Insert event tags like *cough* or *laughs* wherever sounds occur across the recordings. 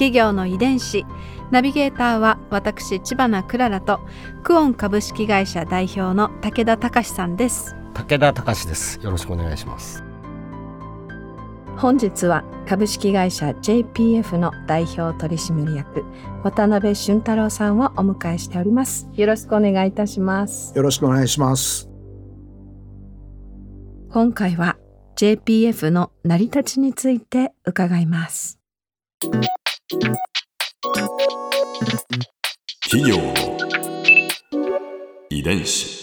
企業の遺伝子。ナビゲーターは私千葉なクララとクオン株式会社代表の武田隆さんです。武田隆です。よろしくお願いします。本日は株式会社 JPF の代表取締役渡辺俊太郎さんをお迎えしております。よろしくお願いいたします。よろしくお願いします。今回は JPF の成り立ちについて伺います企業の遺伝子。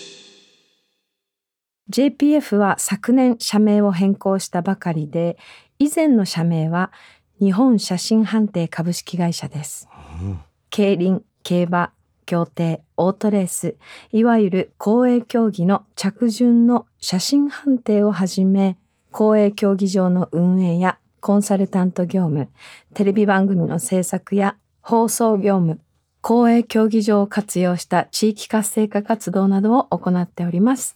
JPF は昨年社名を変更したばかりで以前の社名は日本写真判定株式会社です、うん競輪競馬競艇オートレースいわゆる公営競技の着順の写真判定をはじめ公営競技場の運営やコンサルタント業務テレビ番組の制作や放送業務公営競技場を活用した地域活性化活動などを行っております。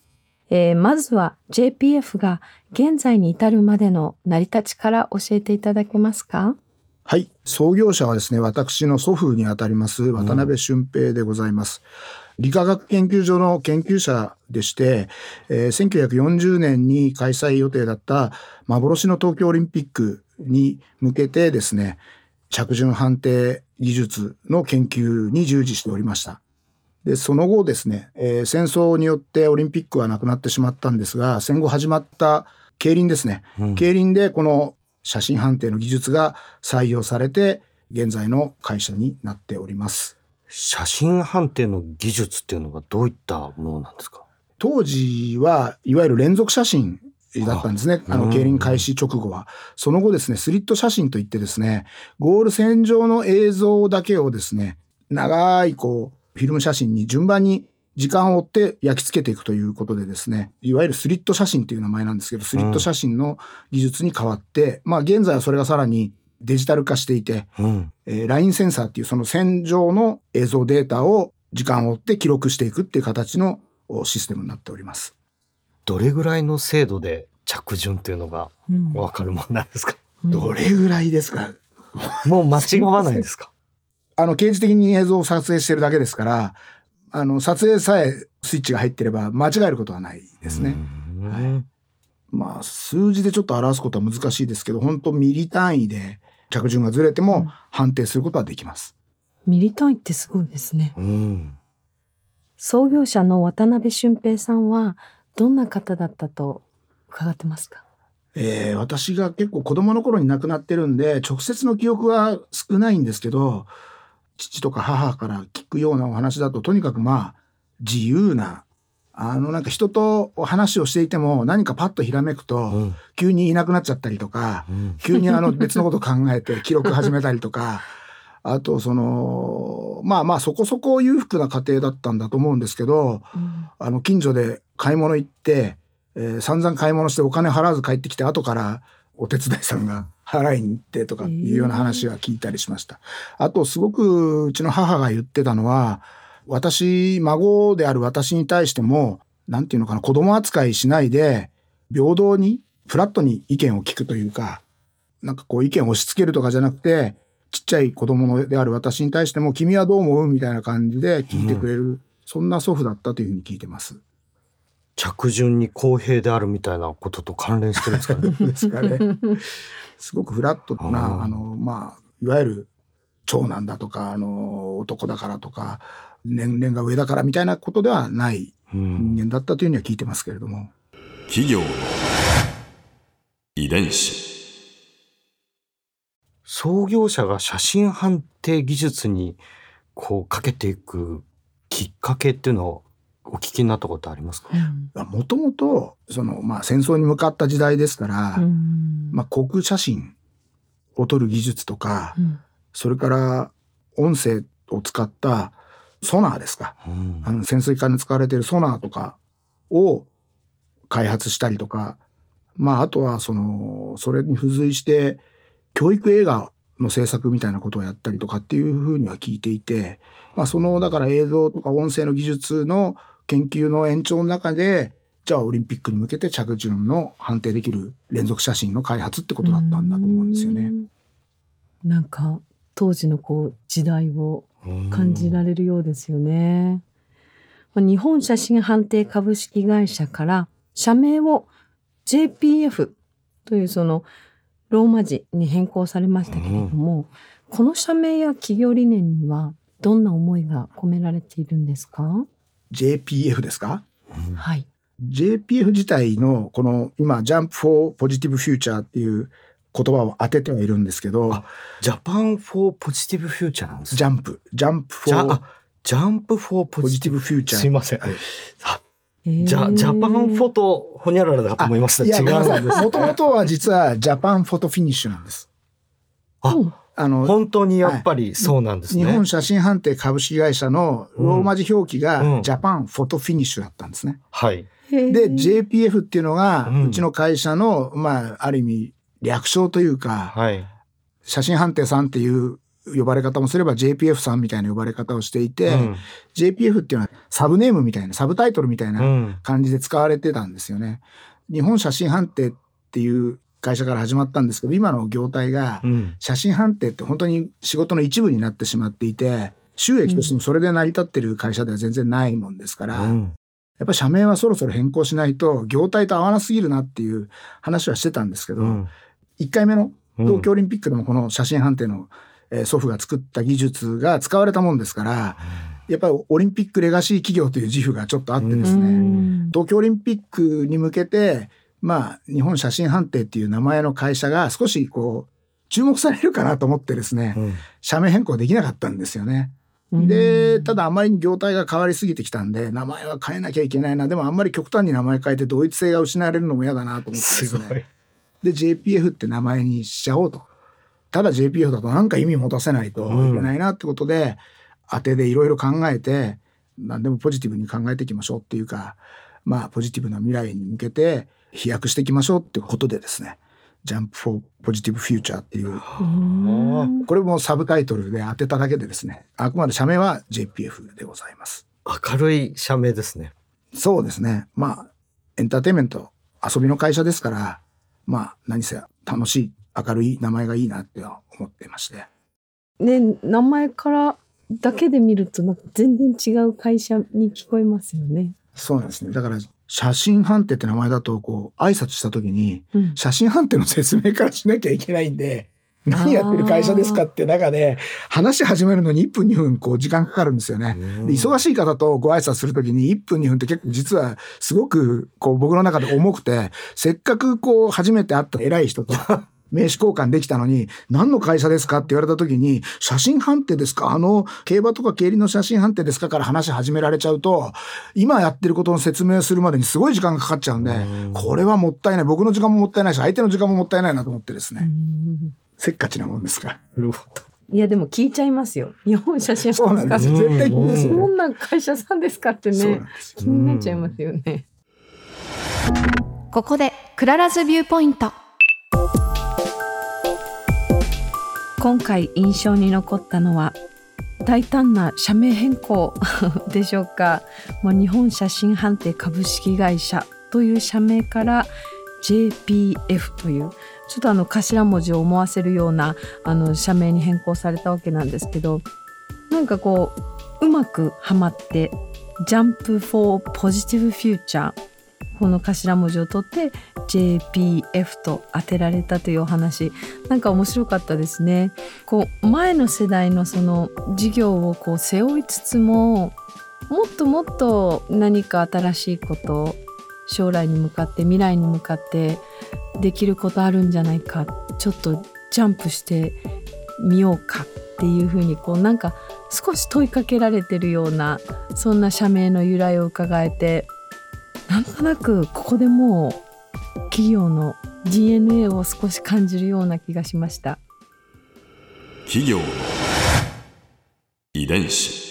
えーまずは JPF が現在に至るまでの成り立ちから教えていただけますか？はい。創業者はですね私の祖父にあたります渡辺俊平でございます、理化学研究所の研究者でして、えー1940年に開催予定だった幻の東京オリンピックに向けてですね着順判定技術の研究に従事しておりました。でその後ですね、えー戦争によってオリンピックはなくなってしまったんですが戦後始まった競輪ですね、うん。競輪でこの写真判定の技術が採用されて現在の会社になっております写真判定の技術っていうのはどういったものなんですか？当時はいわゆる連続写真だったんですね。あの、うん競輪開始直後は。その後ですね、スリット写真といってですね、ゴール線上の映像だけをですね、長いこう、フィルム写真に順番に時間を追って焼き付けていくということでですね、いわゆるスリット写真という名前なんですけど、スリット写真の技術に変わって、まあ現在はそれがさらにデジタル化していて、うん。えーラインセンサーっていうその線上の映像データを時間を追って記録していくっていう形のおシステムになっております。どれぐらいの精度で着順っていうのがわかるもんなんですか、どれぐらいですか？もう間違わないんですか？あの、刑事的に映像を撮影してるだけですから、あの、撮影さえスイッチが入ってれば間違えることはないですね。うん。はい。まあ、数字でちょっと表すことは難しいですけど、本当ミリ単位で着順がずれても判定することはできます。ミリ単位ってすごいですね。うん。創業者の渡辺俊平さんはどんな方だったと伺ってますか？えー私が結構子供の頃に亡くなってるんで、直接の記憶は少ないんですけど、父とか母から聞くようなお話だと、とにかくまあ、自由な、あのなんか人と話をしていても何かパッとひらめくと、うん。急にいなくなっちゃったりとか、うん。急にあの別のこと考えて記録始めたりとか、*laughs* あとその、まあまあそこそこ裕福な家庭だったんだと思うんですけど、あの近所で買い物行って、えー散々買い物してお金払わず帰ってきて後からお手伝いさんが払いに行ってとかいうような話は聞いたりしました。あとすごくうちの母が言ってたのは私孫である私に対してもなんていうのかな子供扱いしないで平等にフラットに意見を聞くというかなんかこう意見を押し付けるとかじゃなくてちっちゃい子供である私に対しても君はどう思うみたいな感じで聞いてくれる、そんな祖父だったというふうに聞いてます。着順に公平であるみたいなことと関連してるんですかね *laughs* ですかね。すごくフラットな、あの、まあ、いわゆる長男だとか、あの、男だからとか、年齢が上だからみたいなことではないうん。人間だったというには聞いてますけれども。企業の遺伝子。創業者が写真判定技術にこうかけていくきっかけっていうのをお聞きになったことありますか、もともと、その、まあ、戦争に向かった時代ですから、うん。まあ、航空写真を撮る技術とか、うん。それから音声を使ったソナーですか、うん。あの潜水艦に使われているソナーとかを開発したりとか、まああとはその、それに付随して教育映画の制作みたいなことをやったりとかっていうふうには聞いていて、まあそのだから映像とか音声の技術の研究の延長の中で、じゃあオリンピックに向けて着順の判定できる連続写真の開発ってことだったんだと思うんですよね。うん。なんか当時のこう時代を感じられるようですよね。まあ日本写真判定株式会社から社名を JPF というそのローマ字に変更されましたけれども、この社名や企業理念にはどんな思いが込められているんですか？JPF ですか？はい。JPF 自体のこの今 Jump for Positive Future っていう言葉を当ててはいるんですけどあ、 Japan for Positive Future なんですジャンプ、ジャンプじゃ for あ、ジャンプフォーポポジティブブフューチャー。すいません。はいじゃ、 Japan Photo ホニャララだと思いました。いや、違うんです。もともとは実は Japan Photo Finish なんです。あうんあの、本当にやっぱりそうなんですね。日本写真判定株式会社のローマ字表記うがん Japan Photo Finish だったんですね。はい。で、JPF っていうのが、うんうちの会社の、まあ、ある意味、略称というか、はい。写真判定さんっていう呼ばれ方もすれば JPF さんみたいな呼ばれ方をしていて、うん JPF っていうのはサブネームみたいな、サブタイトルみたいうなん感じで使われてたんですよね。日本写真判定っていう会社から始まったんですけど、今の業態がうん。写真判定って本当に仕事の一部になってしまっていて、収益としてもそれで成り立ってる会社では全然ないもんですから、うんやっぱり社名はそろそろ変更しないと業態と合わなすぎるなっていう話はしてたんですけど、うん1回目のうん東京オリンピックでもこの写真判定のえー祖父が作った技術が使われたもんですから、やっぱりオリンピックレガシー企業という自負がちょっとあってですね、うん東京オリンピックに向けて、まあ、日本写真判定っていう名前の会社が少しこう、注目されるかなと思ってですね、うん社名変更できなかったんですよね。で、ただあまりに業態が変わりすぎてきたんで、名前は変えなきゃいけないな。でもあんまり極端に名前変えて同一性が失われるのも嫌だなと思ってですね。。で、JPF って名前にしちゃおうと。ただ JPF だとなんか意味持たせないといけないなってことで、当てでいろいろ考えて、何でもポジティブに考えていきましょうっていうか、まあポジティブな未来に向けて飛躍していきましょうってことでですね、Jump for Positive Future っていう、うんこれもサブタイトルで当てただけでですね、あくまで社名は JPF でございます。明るい社名ですね。そうですね。まあ、エンターテインメント、遊びの会社ですから、まあ、何せ楽しい、明るい名前がいいなっては思ってまして。ね、名前からだけで見るとなんか全然違う会社に聞こえますよね。そうなんですね。だから、写真判定って名前だと、こう、挨拶した時に、うん写真判定の説明からしなきゃいけないんで、*laughs* 何やってる会社ですかって中で、話始めるのに1分2分、こう、時間かかるんですよね。で忙しい方とご挨拶するときに1分2分って結構実はすごくこう僕の中で重くて、せっかくこう初めて会った偉い人と *laughs* 名刺交換できたのに、何の会社ですかって言われたときに、写真判定ですか？あの、競馬とか競輪の写真判定ですかから話始められちゃうと、今やってることの説明をするまでにすごい時間がかかっちゃうんで、これはもったいない。僕の時間ももったいないし、相手の時間ももったいないなと思ってですね、せっかちなもんですか？ら。なるほど。いやでも聞いちゃいますよ。日本写真そうなんですよ。絶対聞くんですよね。どんな会社さんですかってね。気になっちゃいますよね。ここで Clara's Viewpoint 今回印象に残ったのは大胆な社名変更 *laughs* でしょうか、まあ、日本写真判定株式会社という社名から JPF というちょっとあの頭文字を思わせるようなあの社名に変更されたわけなんですけどなんかこううまくはまって「Jump for Positive Future」この頭文字を取って JPF と当てられたというお話なんか面白かったですね。こう前の世代のその事業をこう背負いつつももっともっと何か新しいこと将来に向かって未来に向かってできることあるんじゃないか。ちょっとジャンプしてみようか。っていうふうにこうなんか少し問いかけられてるようなそんな社名の由来を伺えてなんとなくここでもう企業の DNA を少し感じるような気がしました。企業遺伝子。